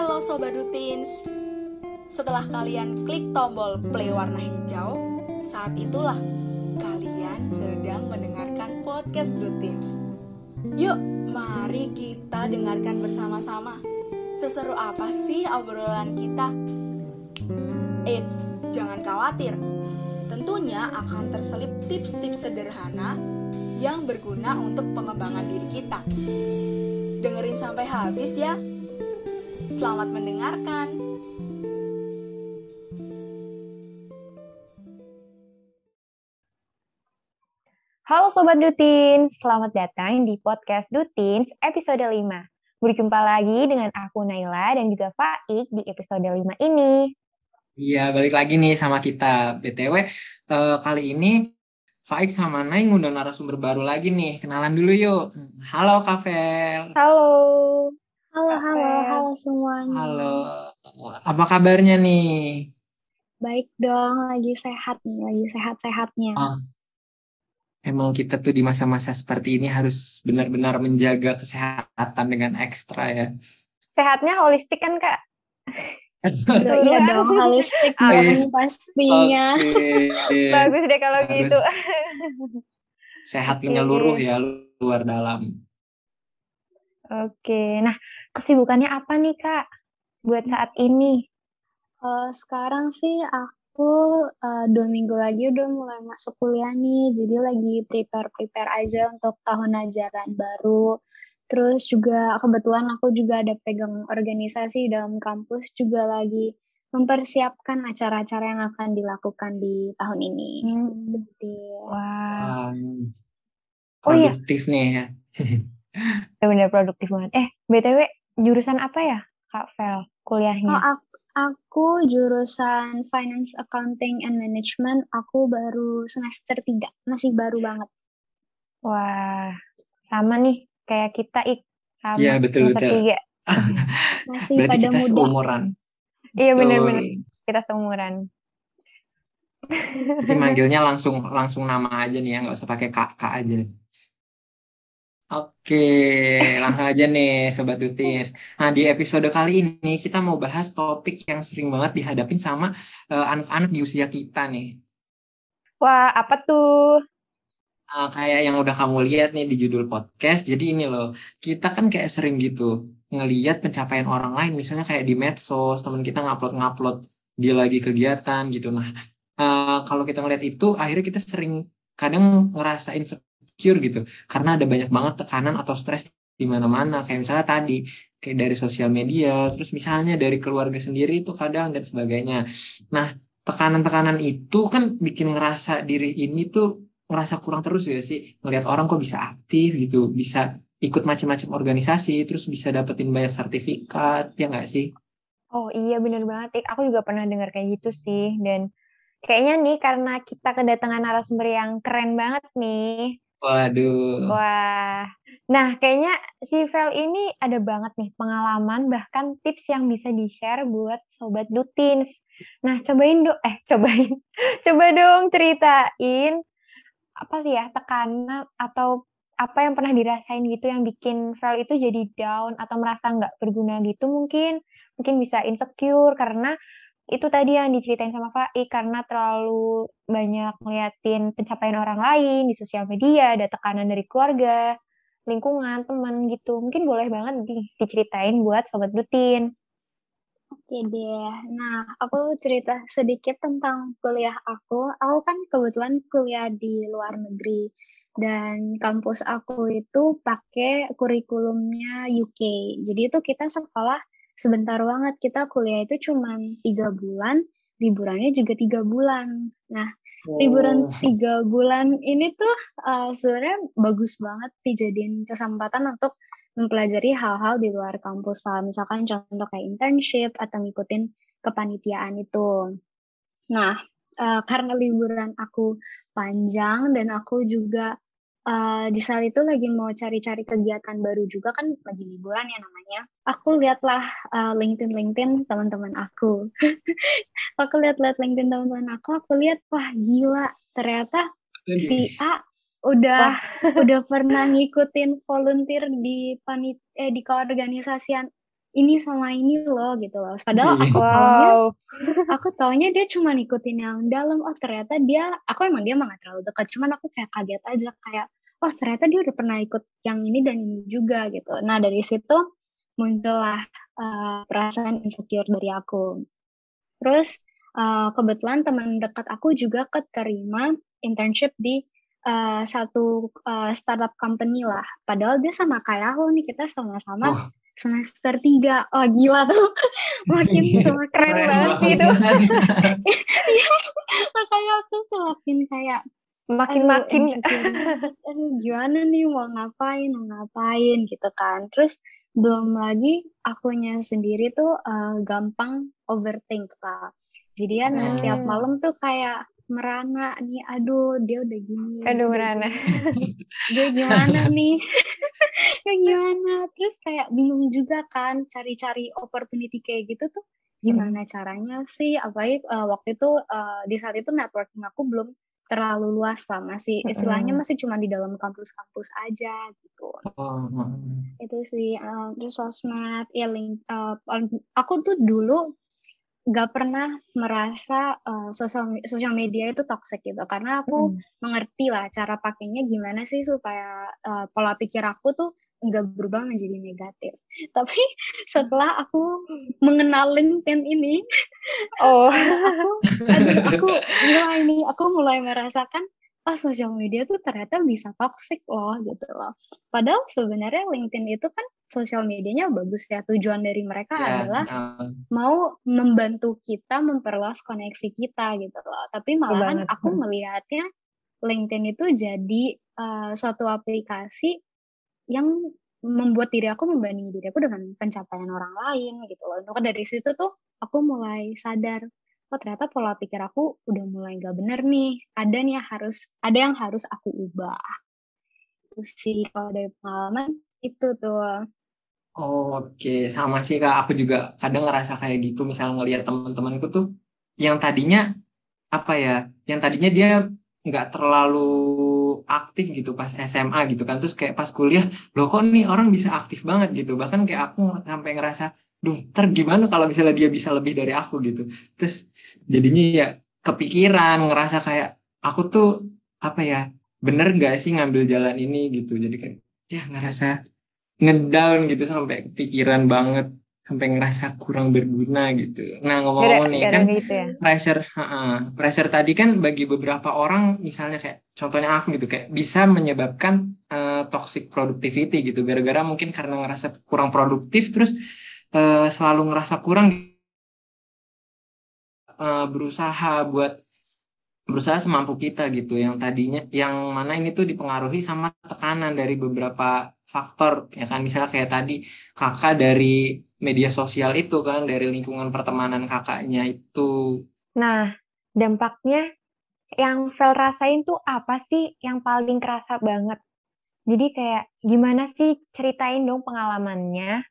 Halo Sobat Dutins Setelah kalian klik tombol play warna hijau Saat itulah kalian sedang mendengarkan podcast Dutins Yuk mari kita dengarkan bersama-sama Seseru apa sih obrolan kita? Eits, jangan khawatir Tentunya akan terselip tips-tips sederhana yang berguna untuk pengembangan diri kita. Dengerin sampai habis ya. Selamat mendengarkan. Halo Sobat Dutins, selamat datang di podcast Dutins episode 5. Berjumpa lagi dengan aku Naila dan juga Faik di episode 5 ini. Iya, balik lagi nih sama kita. BTW, eh, kali ini Faik sama Nay ngundang narasumber baru lagi nih. Kenalan dulu yuk. Halo Kavel. Halo. Halo, halo, halo semuanya. Halo. Apa kabarnya nih? Baik dong, lagi sehat nih, lagi sehat-sehatnya. Ah. Emang kita tuh di masa-masa seperti ini harus benar-benar menjaga kesehatan dengan ekstra ya. Sehatnya holistik kan Kak? Aduh, iya kan? dong, holistik Ah, dong pastinya. Oke. Bagus deh kalau Harus gitu. Sehat menyeluruh ya luar dalam. Oke, nah kesibukannya apa nih Kak buat saat ini? Eh, sekarang sih aku eh, dua minggu lagi udah mulai masuk kuliah nih, jadi lagi prepare-prepare aja untuk tahun ajaran baru. Terus juga kebetulan aku juga ada pegang organisasi dalam kampus juga lagi mempersiapkan acara-acara yang akan dilakukan di tahun ini. Hmm, Jadi, wah, Wah, Oh iya. produktif nih ya. benar-benar produktif banget. Eh, BTW jurusan apa ya Kak Vel Oh, kuliahnya? aku, aku jurusan Finance Accounting and Management. Aku baru semester 3, masih baru banget. Wah, sama nih kayak kita ik sama Iya, betul, semester betul. tiga. Masih Berarti pada kita muda. seumuran. Iya benar-benar kita seumuran. Berarti manggilnya langsung langsung nama aja nih ya, nggak usah pakai kak kak aja. Oke, langsung aja nih Sobat Dutir. Nah, di episode kali ini kita mau bahas topik yang sering banget dihadapin sama eh, anak-anak di usia kita nih. Wah, apa tuh? Nah, kayak yang udah kamu lihat nih di judul podcast. Jadi ini loh, kita kan kayak sering gitu ngeliat pencapaian orang lain. Misalnya kayak di medsos, teman kita ngupload-ngupload dia lagi kegiatan gitu. Nah, eh, kalau kita ngeliat itu, akhirnya kita sering kadang ngerasa insecure gitu. Karena ada banyak banget tekanan atau stres di mana-mana. Kayak misalnya tadi, kayak dari sosial media, terus misalnya dari keluarga sendiri itu kadang dan sebagainya. Nah, tekanan-tekanan itu kan bikin ngerasa diri ini tuh ngerasa kurang terus ya sih ngelihat orang kok bisa aktif gitu bisa ikut macam-macam organisasi terus bisa dapetin banyak sertifikat ya nggak sih Oh iya bener banget, Ik. Aku juga pernah dengar kayak gitu sih. Dan kayaknya nih karena kita kedatangan narasumber yang keren banget nih. Waduh. Wah, nah kayaknya si Vel ini ada banget nih pengalaman bahkan tips yang bisa di-share buat Sobat Dutins. Nah cobain dong, eh cobain, coba dong ceritain apa sih ya tekanan atau apa yang pernah dirasain gitu yang bikin Vel itu jadi down atau merasa nggak berguna gitu mungkin. Mungkin bisa insecure karena itu tadi yang diceritain sama Faik karena terlalu banyak ngeliatin pencapaian orang lain di sosial media, ada tekanan dari keluarga, lingkungan, teman gitu. Mungkin boleh banget di- diceritain buat Sobat Dutins. Oke deh. Nah, aku cerita sedikit tentang kuliah aku. Aku kan kebetulan kuliah di luar negeri. Dan kampus aku itu pakai kurikulumnya UK. Jadi itu kita sekolah sebentar banget. Kita kuliah itu cuma tiga bulan, liburannya juga tiga bulan. Nah, liburan Oh, tiga bulan ini tuh uh, sebenarnya bagus banget dijadiin kesempatan untuk mempelajari hal-hal di luar kampus lah. Misalkan contoh kayak internship atau ngikutin kepanitiaan itu. Nah, uh, karena liburan aku panjang dan aku juga uh, di saat itu lagi mau cari-cari kegiatan baru juga kan lagi liburan ya namanya. Aku lihatlah uh, LinkedIn LinkedIn teman-teman aku. aku lihat-lihat LinkedIn teman-teman aku, aku lihat wah gila ternyata si A udah udah pernah ngikutin volunteer di panit eh di keorganisasian ini sama ini loh gitu loh. Padahal aku Wow. taunya aku taunya dia cuma ngikutin yang dalam. Oh ternyata dia, aku emang dia emang gak terlalu dekat. Cuman aku kayak kaget aja kayak, oh ternyata dia udah pernah ikut yang ini dan ini juga gitu. Nah dari situ muncullah uh, perasaan insecure dari aku. Terus uh, kebetulan teman dekat aku juga keterima internship di uh, satu uh, startup company lah. Padahal dia sama kayak aku nih kita sama-sama Wah. Semester tiga. Oh gila tuh, makin Iya, semakin keren banget sih itu. Iya, makanya aku semakin kayak Makin-makin aduh, gimana nih? Mau ngapain? Mau ngapain? Gitu kan. Terus belum lagi akunya sendiri tuh uh, gampang overthink lah jadi ya nah, tiap Hmm. malam tuh kayak merana nih aduh dia udah gini Aduh, merana. dia gimana nih? Kayak gimana? Terus kayak bingung juga kan cari-cari opportunity kayak gitu tuh gimana caranya sih? Apalagi uh, waktu itu uh, di saat itu networking aku belum terlalu luas lah masih istilahnya Mm-mm. masih cuma di dalam kampus-kampus aja gitu. Oh, itu sih uh, terus sosmed ya link uh, aku tuh dulu gak pernah merasa uh, sosial sosial media itu toxic gitu karena aku Mm. mengerti lah cara pakainya gimana sih supaya uh, pola pikir aku tuh nggak berubah menjadi negatif tapi setelah aku mengenal LinkedIn ini Oh. aku aduh, aku mulai nih aku mulai merasakan oh sosial media tuh ternyata bisa toxic loh gitu loh padahal sebenarnya LinkedIn itu kan sosial medianya bagus ya tujuan dari mereka ya, adalah uh, mau membantu kita memperluas koneksi kita gitu loh tapi malahan banget. aku melihatnya LinkedIn itu jadi uh, suatu aplikasi yang membuat diri aku membanding diri aku dengan pencapaian orang lain gitu loh. Maka dari situ tuh aku mulai sadar, oh ternyata pola pikir aku udah mulai gak bener nih. Ada nih yang harus, ada yang harus aku ubah. Itu sih kalau dari pengalaman itu tuh. Oke, sama sih Kak. Aku juga kadang ngerasa kayak gitu. Misal ngelihat teman-temanku tuh yang tadinya apa ya? Yang tadinya dia nggak terlalu aktif gitu pas SMA gitu kan. Terus kayak pas kuliah, loh kok nih orang bisa aktif banget gitu. Bahkan kayak aku sampai ngerasa, duh, ter gimana kalau misalnya dia bisa lebih dari aku gitu. Terus jadinya ya kepikiran, ngerasa kayak aku tuh apa ya? Bener nggak sih ngambil jalan ini gitu. Jadi kayak ya ngerasa ngedown gitu sampai kepikiran banget sampai ngerasa kurang berguna gitu. Nah ngomong-ngomong nih kan gitu ya. pressure, heeh. pressure tadi kan bagi beberapa orang misalnya kayak contohnya aku gitu kayak bisa menyebabkan eh, toxic productivity gitu gara-gara mungkin karena ngerasa kurang produktif terus eh, selalu ngerasa kurang eh, berusaha buat berusaha semampu kita gitu yang tadinya yang mana ini tuh dipengaruhi sama tekanan dari beberapa faktor ya kan? Misalnya kayak tadi kakak dari media sosial itu kan dari lingkungan pertemanan kakaknya itu. Nah, dampaknya yang Vel rasain tuh apa sih yang paling kerasa banget? Jadi kayak gimana sih ceritain dong pengalamannya,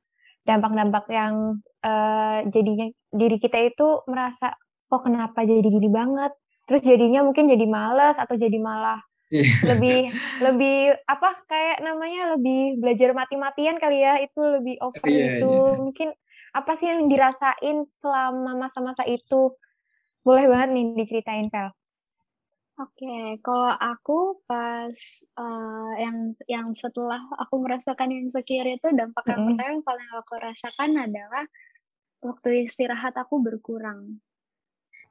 dampak-dampak yang eh, jadinya diri kita itu merasa kok kenapa jadi gini banget, terus jadinya mungkin jadi malas atau jadi malah lebih lebih apa kayak namanya lebih belajar mati-matian kali ya itu lebih over Iya, itu iya. mungkin apa sih yang dirasain selama masa-masa itu boleh banget nih diceritain Vel Oke, kalau aku pas eh, yang yang setelah aku merasakan yang insecure itu dampak yang Mm-mm. pertama yang paling aku rasakan adalah waktu istirahat aku berkurang.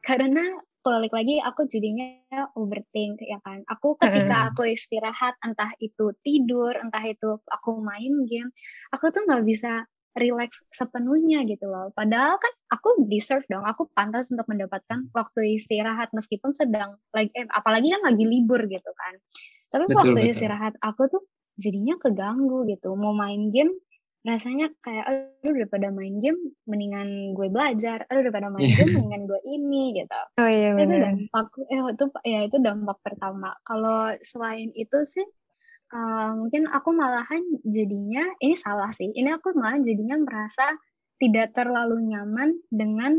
Karena balik lagi aku jadinya overthink ya kan. Aku ketika aku istirahat entah itu tidur, entah itu aku main game, aku tuh nggak bisa relax sepenuhnya gitu loh. Padahal kan aku deserve dong, aku pantas untuk mendapatkan waktu istirahat meskipun sedang lagi eh, apalagi kan lagi libur gitu kan. Tapi Betul, waktu betul. istirahat aku tuh jadinya keganggu gitu. Mau main game rasanya kayak aduh daripada main game mendingan gue belajar, aduh daripada main Iya. game mendingan gue ini gitu. Oh iya itu dampak eh, itu ya itu dampak pertama. Kalau selain itu sih eh, mungkin aku malahan jadinya ini salah sih ini aku malah jadinya merasa tidak terlalu nyaman dengan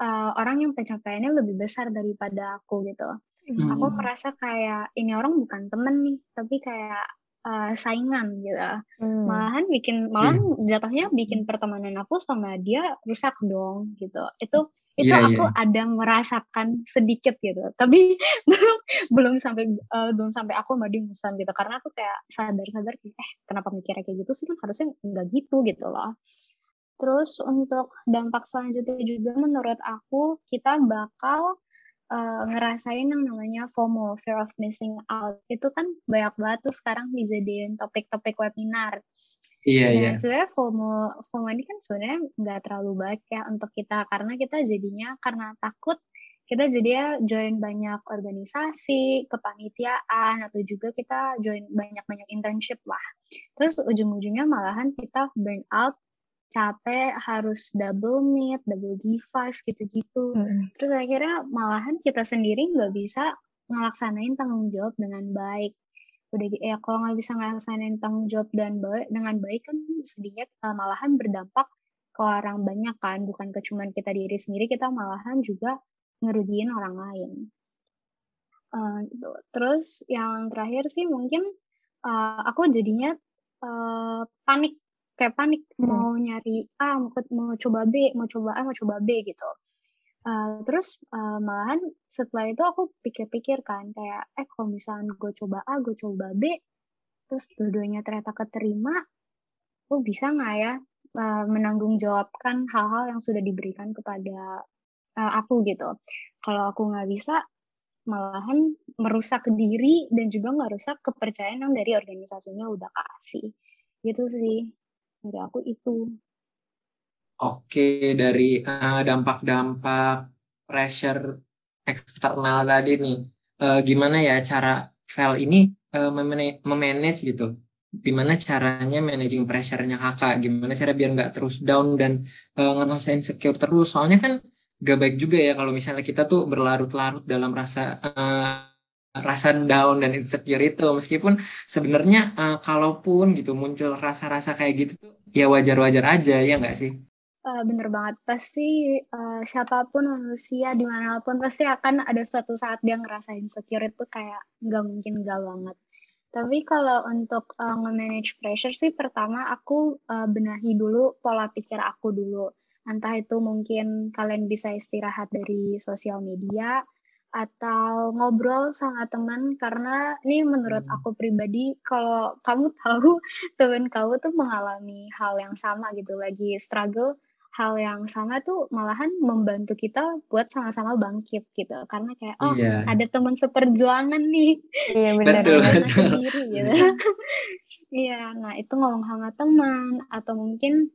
eh, orang yang pencapaiannya lebih besar daripada aku gitu. Aku Hmm. merasa kayak ini orang bukan temen nih tapi kayak uh, saingan gitu. Hmm. Malahan bikin malahan hmm. jatuhnya bikin pertemanan aku sama dia rusak dong gitu. Itu itu yeah, aku yeah. ada merasakan sedikit gitu tapi belum belum sampai uh, belum sampai aku sama dia gitu karena aku kayak sadar-sadar eh kenapa mikirnya kayak gitu sih kan harusnya nggak gitu gitu loh terus untuk dampak selanjutnya juga menurut aku kita bakal uh, ngerasain yang namanya FOMO fear of missing out itu kan banyak banget tuh sekarang dijadiin topik-topik webinar Iya, nah, iya. sebenarnya FOMO, FOMO ini kan sebenarnya nggak terlalu baik ya untuk kita karena kita jadinya karena takut kita jadi ya join banyak organisasi, kepanitiaan atau juga kita join banyak-banyak internship lah. Terus ujung-ujungnya malahan kita burn out, capek, harus double meet, double device gitu-gitu. Hmm. Terus akhirnya malahan kita sendiri nggak bisa ngelaksanain tanggung jawab dengan baik udah ya kalau nggak bisa ngelaksanain tanggung jawab dan baik dengan baik kan sedikit uh, malahan berdampak ke orang banyak kan bukan ke cuman kita diri sendiri kita malahan juga ngerugiin orang lain uh, gitu. terus yang terakhir sih mungkin uh, aku jadinya uh, panik kayak panik hmm. mau nyari A mau, mau coba B mau coba A mau coba B gitu Uh, terus uh, malahan setelah itu aku pikir-pikir kan kayak eh kalau misalnya gue coba A, gue coba B, terus dua-duanya ternyata keterima, gue bisa nggak ya uh, menanggung jawabkan hal-hal yang sudah diberikan kepada uh, aku gitu. Kalau aku nggak bisa, malahan merusak diri dan juga nggak rusak kepercayaan yang dari organisasinya udah kasih. Gitu sih dari aku itu. Oke, dari uh, dampak-dampak pressure eksternal tadi nih, uh, gimana ya cara file ini uh, memanage gitu? Gimana caranya managing pressure-nya kakak? Gimana cara biar nggak terus down dan uh, ngerasain secure terus? Soalnya kan gak baik juga ya kalau misalnya kita tuh berlarut-larut dalam rasa uh, rasa down dan insecure itu. Meskipun sebenarnya uh, kalaupun gitu muncul rasa-rasa kayak gitu tuh ya wajar-wajar aja ya nggak sih? Uh, bener banget. Pasti uh, siapa pun manusia di mana pun pasti akan ada suatu saat dia ngerasain secure itu kayak nggak mungkin nggak banget. Tapi kalau untuk uh, nge-manage pressure sih pertama aku uh, benahi dulu pola pikir aku dulu. Entah itu mungkin kalian bisa istirahat dari sosial media atau ngobrol sama teman karena ini menurut hmm. aku pribadi kalau kamu tahu teman kamu tuh mengalami hal yang sama gitu lagi struggle hal yang sama tuh malahan membantu kita buat sama-sama bangkit gitu karena kayak oh iya. ada teman seperjuangan nih iya benar betul, betul. sendiri gitu iya nah itu ngomong sama teman atau mungkin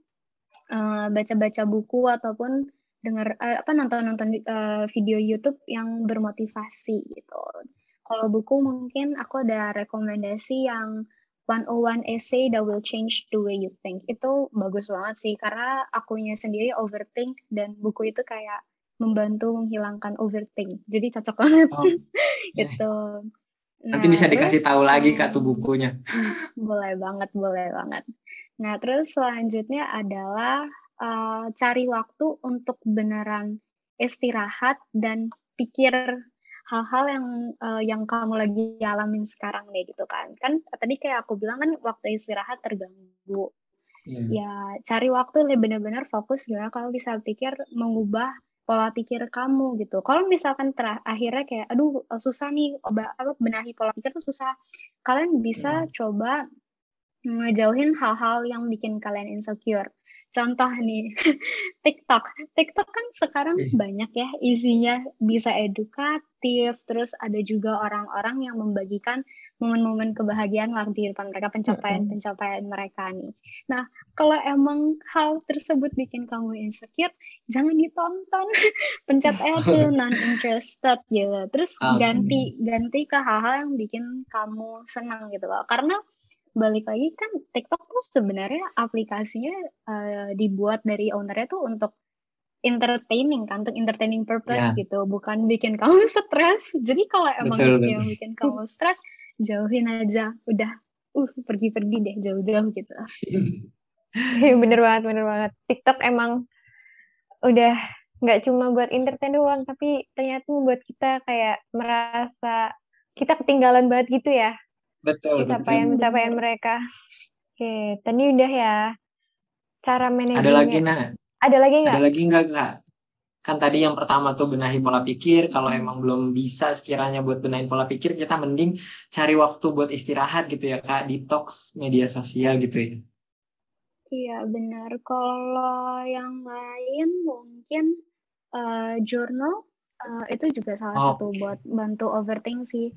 uh, baca-baca buku ataupun dengar uh, apa nonton-nonton uh, video YouTube yang bermotivasi gitu kalau buku mungkin aku ada rekomendasi yang 101 essay that will change the way you think. Itu bagus banget sih karena akunya sendiri overthink dan buku itu kayak membantu menghilangkan overthink. Jadi cocok banget. Oh, gitu. Nah, Nanti bisa dikasih tahu lagi Kak tuh bukunya. boleh banget, boleh banget. Nah, terus selanjutnya adalah uh, cari waktu untuk beneran istirahat dan pikir hal-hal yang uh, yang kamu lagi alamin sekarang deh gitu kan. Kan tadi kayak aku bilang kan waktu istirahat terganggu. Yeah. ya cari waktu lebih benar-benar fokus gimana kalau bisa pikir mengubah pola pikir kamu gitu. Kalau misalkan ter akhirnya kayak aduh susah nih obat apa benahi pola pikir tuh susah. Kalian bisa yeah. coba ngejauhin hal-hal yang bikin kalian insecure Contoh nih, TikTok. TikTok kan sekarang banyak ya isinya bisa edukatif, terus ada juga orang-orang yang membagikan momen-momen kebahagiaan waktu di depan mereka, pencapaian-pencapaian mereka nih. Nah, kalau emang hal tersebut bikin kamu insecure, jangan ditonton. Pencet aja non interested gitu. Terus ganti ganti ke hal-hal yang bikin kamu senang gitu loh. Karena balik lagi kan TikTok tuh sebenarnya aplikasinya uh, dibuat dari ownernya tuh untuk entertaining kan untuk entertaining purpose yeah. gitu bukan bikin kamu stres. Jadi kalau emang betul, yang bikin kamu stres jauhin aja. Udah uh pergi-pergi deh jauh-jauh gitu. Bener banget bener banget. TikTok emang udah nggak cuma buat entertain doang tapi ternyata membuat kita kayak merasa kita ketinggalan banget gitu ya betul pencapaian-pencapaian mereka. Oke, tadi udah ya cara manajemennya. Ada lagi nah? Ada lagi nggak? Ada lagi nggak kak? Kan tadi yang pertama tuh benahi pola pikir. Kalau emang belum bisa sekiranya buat benahi pola pikir, kita mending cari waktu buat istirahat gitu ya kak, detox media sosial gitu ya. Iya benar. Kalau yang lain mungkin uh, journal uh, itu juga salah oh. satu buat bantu overthink sih.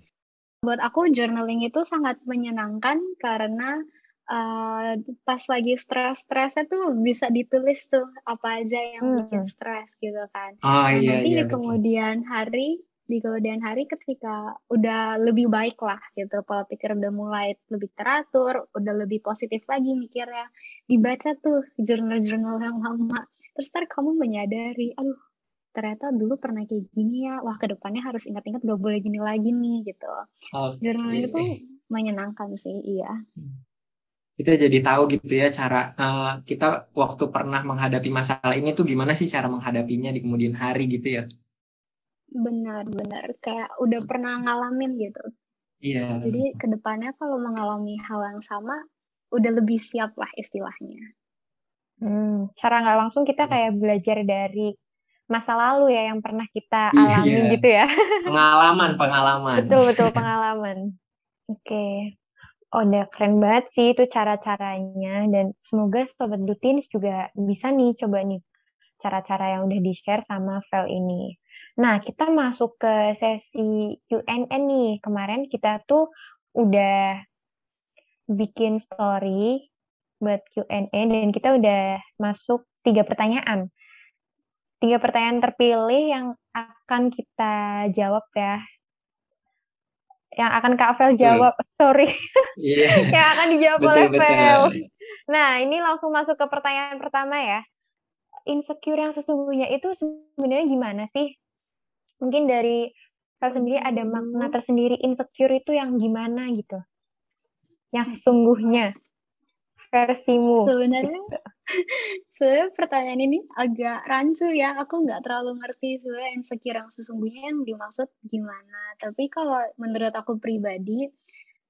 Buat aku journaling itu sangat menyenangkan karena uh, pas lagi stres-stresnya tuh bisa ditulis tuh apa aja yang hmm. bikin stres gitu kan. Oh, nah, iya, nanti iya, di kemudian hari di kemudian hari ketika udah lebih baik lah gitu pola pikir udah mulai lebih teratur udah lebih positif lagi mikirnya dibaca tuh jurnal-jurnal yang lama terus ntar kamu menyadari aduh ternyata dulu pernah kayak gini ya wah ke depannya harus ingat-ingat gak boleh gini lagi nih gitu. Okay. jurnal itu menyenangkan sih iya. Hmm. Kita jadi tahu gitu ya cara uh, kita waktu pernah menghadapi masalah ini tuh gimana sih cara menghadapinya di kemudian hari gitu ya? Benar benar. Kayak udah pernah ngalamin gitu. Iya. Jadi ke depannya kalau mengalami hal yang sama udah lebih siap lah istilahnya. Hmm, cara nggak langsung kita iya. kayak belajar dari masa lalu ya yang pernah kita alami iya. gitu ya pengalaman pengalaman betul betul pengalaman oke okay. Oh, udah keren banget sih itu cara-caranya dan semoga sobat Dutins juga bisa nih coba nih cara-cara yang udah di-share sama Vel ini. Nah, kita masuk ke sesi Q&A nih. Kemarin kita tuh udah bikin story buat Q&A dan kita udah masuk tiga pertanyaan. Tiga pertanyaan terpilih yang akan kita jawab ya yang akan Kak Vel jawab. Betul. Sorry. Yeah. yang akan dijawab betul, oleh Vel. Nah, ini langsung masuk ke pertanyaan pertama ya. Insecure yang sesungguhnya itu sebenarnya gimana sih? Mungkin dari Vel sendiri ada makna tersendiri insecure itu yang gimana gitu? Yang sesungguhnya versimu. Sebenarnya gitu. Sebenarnya pertanyaan ini agak rancu ya. Aku nggak terlalu ngerti sebenarnya insecure yang sesungguhnya yang dimaksud gimana. Tapi kalau menurut aku pribadi,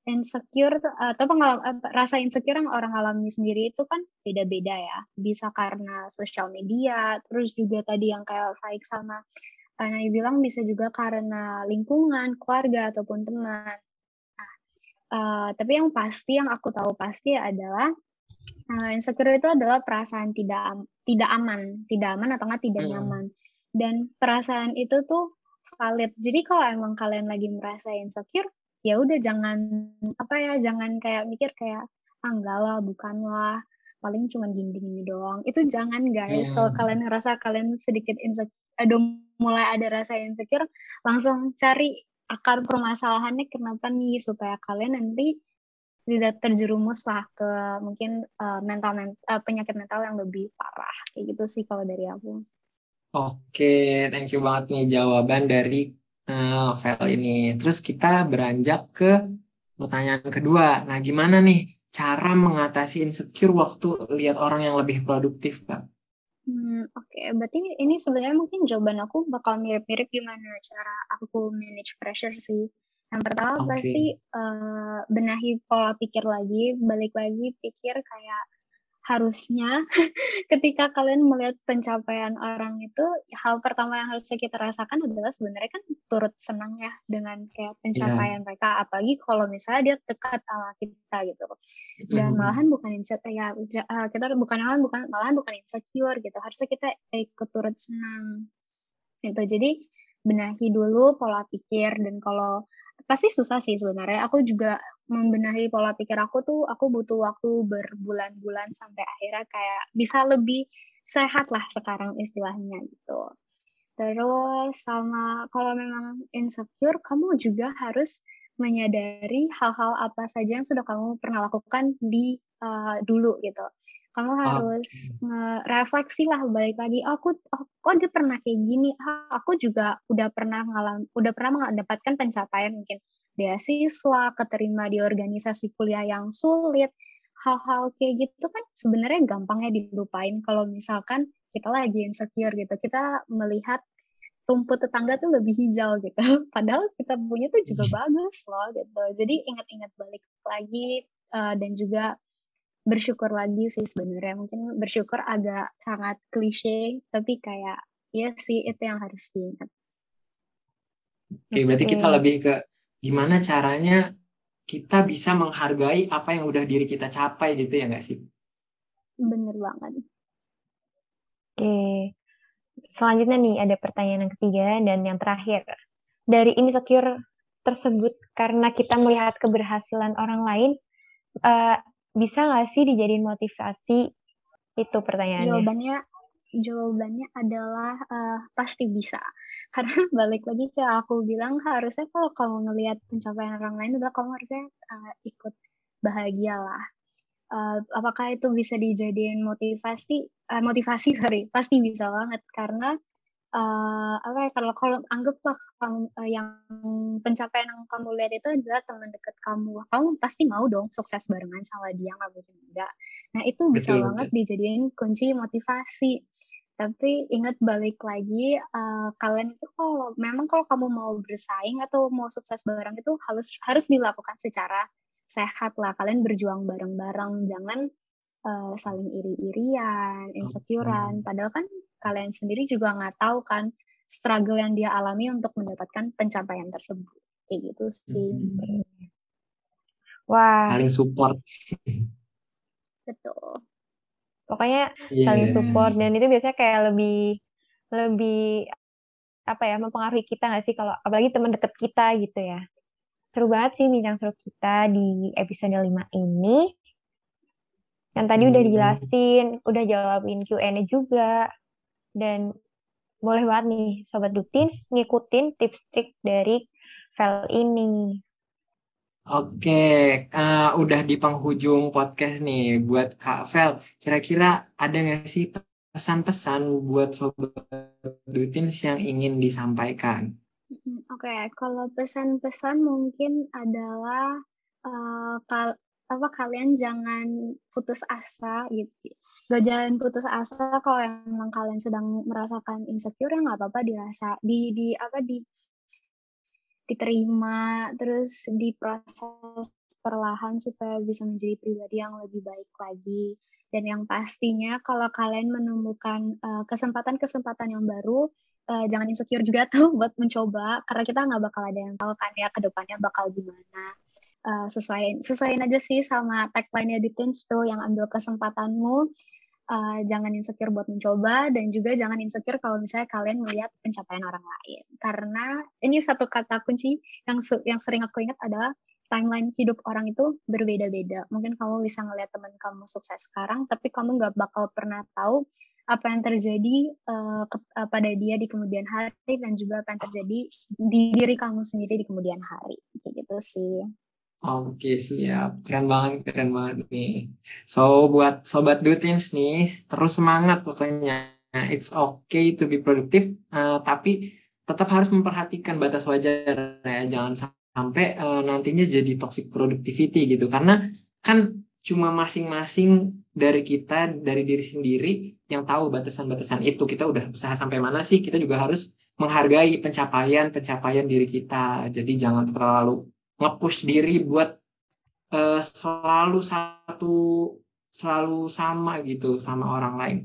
insecure atau pengalaman rasa insecure yang orang alami sendiri itu kan beda-beda ya. Bisa karena sosial media, terus juga tadi yang kayak Faik sama Nai bilang bisa juga karena lingkungan, keluarga ataupun teman. Uh, tapi yang pasti yang aku tahu pasti adalah uh, insecure itu adalah perasaan tidak tidak aman, tidak aman atau nggak tidak hmm. nyaman. Dan perasaan itu tuh valid. Jadi kalau emang kalian lagi merasa insecure, ya udah jangan apa ya, jangan kayak mikir kayak ah enggak lah, bukanlah paling cuma gini-gini doang. Itu jangan guys. Hmm. Kalau kalian ngerasa kalian sedikit insecure, ada mulai ada rasa insecure, langsung cari akar permasalahannya kenapa nih supaya kalian nanti tidak terjerumus lah ke mungkin uh, mental men uh, penyakit mental yang lebih parah kayak gitu sih kalau dari aku. Oke, thank you banget nih jawaban dari uh, Vel ini. Terus kita beranjak ke pertanyaan kedua. Nah, gimana nih cara mengatasi insecure waktu lihat orang yang lebih produktif, Kak? Hmm, oke. Okay. Berarti ini sebenarnya mungkin jawaban aku bakal mirip-mirip gimana cara aku manage pressure sih. Yang pertama okay. pasti uh, benahi pola pikir lagi, balik lagi pikir kayak harusnya ketika kalian melihat pencapaian orang itu hal pertama yang harus kita rasakan adalah sebenarnya kan turut senang ya dengan kayak pencapaian yeah. mereka apalagi kalau misalnya dia dekat sama kita gitu dan mm. malahan bukan insecure ya eh, kita bukan malahan bukan malahan bukan insecure gitu harusnya kita ikut turut senang gitu jadi benahi dulu pola pikir dan kalau pasti susah sih sebenarnya. Aku juga membenahi pola pikir aku tuh aku butuh waktu berbulan-bulan sampai akhirnya kayak bisa lebih sehat lah sekarang istilahnya gitu. Terus sama kalau memang insecure, kamu juga harus menyadari hal-hal apa saja yang sudah kamu pernah lakukan di uh, dulu gitu kamu harus okay. refleksi lah balik lagi aku oh, kok dia pernah kayak gini ah, aku juga udah pernah ngalam udah pernah mendapatkan pencapaian mungkin beasiswa keterima di organisasi kuliah yang sulit hal-hal kayak gitu kan sebenarnya gampangnya dilupain kalau misalkan kita lagi insecure gitu kita melihat rumput tetangga tuh lebih hijau gitu. Padahal kita punya tuh juga Iya. bagus loh gitu. Jadi ingat-ingat balik lagi uh, dan juga bersyukur lagi sih sebenarnya. Mungkin bersyukur agak sangat klise, tapi kayak ya sih itu yang harus diingat. Oke, berarti kita Oke. lebih ke gimana caranya kita bisa menghargai apa yang udah diri kita capai gitu ya nggak sih? Bener banget. Oke. Selanjutnya nih ada pertanyaan yang ketiga dan yang terakhir. Dari insecure tersebut karena kita melihat keberhasilan orang lain, eh, bisa nggak sih dijadiin motivasi? Itu pertanyaannya. Jawabannya jawabannya adalah uh, pasti bisa. Karena balik lagi ke aku bilang harusnya kalau kamu ngelihat pencapaian orang lain adalah kamu harusnya uh, ikut bahagia lah. Uh, apakah itu bisa dijadiin motivasi? Uh, motivasi sorry, pasti bisa banget karena uh, apa ya kalau kalau anggaplah kamu uh, yang pencapaian yang kamu lihat itu adalah teman dekat kamu, kamu pasti mau dong sukses barengan sama dia nggak mungkin enggak. Nah itu bisa Betul, banget dijadiin kunci motivasi. Tapi ingat balik lagi uh, kalian itu kalau memang kalau kamu mau bersaing atau mau sukses bareng itu harus harus dilakukan secara sehat lah. Kalian berjuang bareng-bareng, jangan uh, saling iri-irian, insecurean. Padahal kan kalian sendiri juga nggak tahu kan struggle yang dia alami untuk mendapatkan pencapaian tersebut. Kayak gitu sih. Hmm. Wah, Saling support. Betul. pokoknya Iya. saling support dan itu biasanya kayak lebih lebih apa ya mempengaruhi kita nggak sih kalau apalagi teman dekat kita gitu ya. Seru banget sih bincang seru kita di episode 5 ini. Yang tadi udah Hmm. dijelasin, udah jawabin Q&A juga. Dan boleh banget nih Sobat Dutins ngikutin tips trik dari Vel ini. Oke, eh, udah di penghujung podcast nih buat Kak Vel. Kira-kira ada nggak sih pesan-pesan buat sobat Dutins yang ingin disampaikan? Oke, kalau pesan-pesan mungkin adalah uh, kal apa kalian jangan putus asa gitu. Gak jangan putus asa kalau emang kalian sedang merasakan insecure ya nggak apa-apa dirasa di di apa di diterima terus diproses perlahan supaya bisa menjadi pribadi yang lebih baik lagi. Dan yang pastinya kalau kalian menemukan uh, kesempatan-kesempatan yang baru uh, jangan insecure juga tuh buat mencoba karena kita nggak bakal ada yang tahu kan ya ke depannya bakal gimana. Uh, sesuaiin sesuaiin aja sih sama tagline-nya di Teens tuh yang ambil kesempatanmu uh, jangan insecure buat mencoba dan juga jangan insecure kalau misalnya kalian melihat pencapaian orang lain karena ini satu kata kunci yang yang sering aku ingat adalah timeline hidup orang itu berbeda-beda. Mungkin kamu bisa ngeliat teman kamu sukses sekarang, tapi kamu nggak bakal pernah tahu apa yang terjadi uh, ke, uh, pada dia di kemudian hari dan juga apa yang terjadi di diri kamu sendiri di kemudian hari. Gitu sih. Oke siap, keren banget, keren banget nih. So buat sobat Dutins nih, terus semangat pokoknya. It's okay to be productive, uh, tapi tetap harus memperhatikan batas wajar ya, jangan sampai uh, nantinya jadi toxic productivity gitu. Karena kan cuma masing-masing dari kita, dari diri sendiri yang tahu batasan-batasan itu. Kita udah usaha sampai mana sih? Kita juga harus menghargai pencapaian-pencapaian diri kita. Jadi jangan terlalu nge-push diri buat uh, selalu satu selalu sama gitu sama orang lain.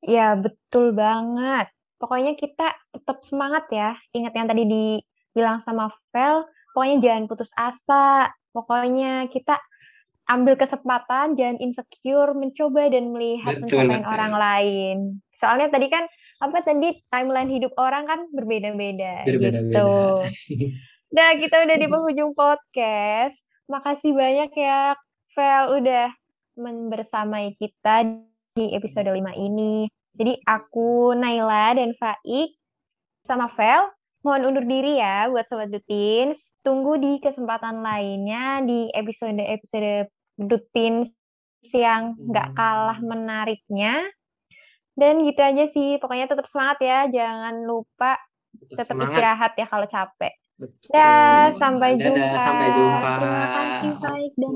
Ya, betul banget. Pokoknya kita tetap semangat ya. Ingat yang tadi dibilang sama Vel, pokoknya jangan putus asa. Pokoknya kita ambil kesempatan, jangan insecure, mencoba dan melihat betul, pencapaian betul. orang lain. Soalnya tadi kan apa tadi timeline hidup orang kan berbeda-beda Berbeda-beda. gitu. Nah, kita udah di penghujung podcast. Makasih banyak ya, Vel, udah membersamai kita di episode 5 ini. Jadi aku, Naila, dan Faik sama Vel mohon undur diri ya buat Sobat Dutins. Tunggu di kesempatan lainnya di episode-episode Dutins yang nggak kalah menariknya. Dan gitu aja sih, pokoknya tetap semangat ya. Jangan lupa tetap istirahat ya kalau capek. Betul. Dah, sampai Dadah, jumpa. sampai jumpa. Terima kasih Baik dan.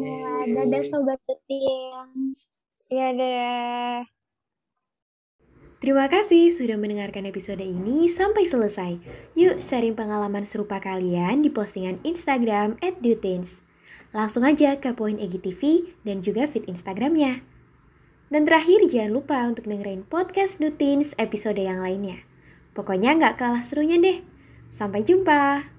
Dadah Sobat. Iya, dadah. Terima kasih sudah mendengarkan episode ini sampai selesai. Yuk sharing pengalaman serupa kalian di postingan Instagram @dutins. Langsung aja ke Poin Egi TV dan juga feed Instagramnya. Dan terakhir jangan lupa untuk dengerin podcast Dutins episode yang lainnya. Pokoknya nggak kalah serunya deh. Sampai jumpa.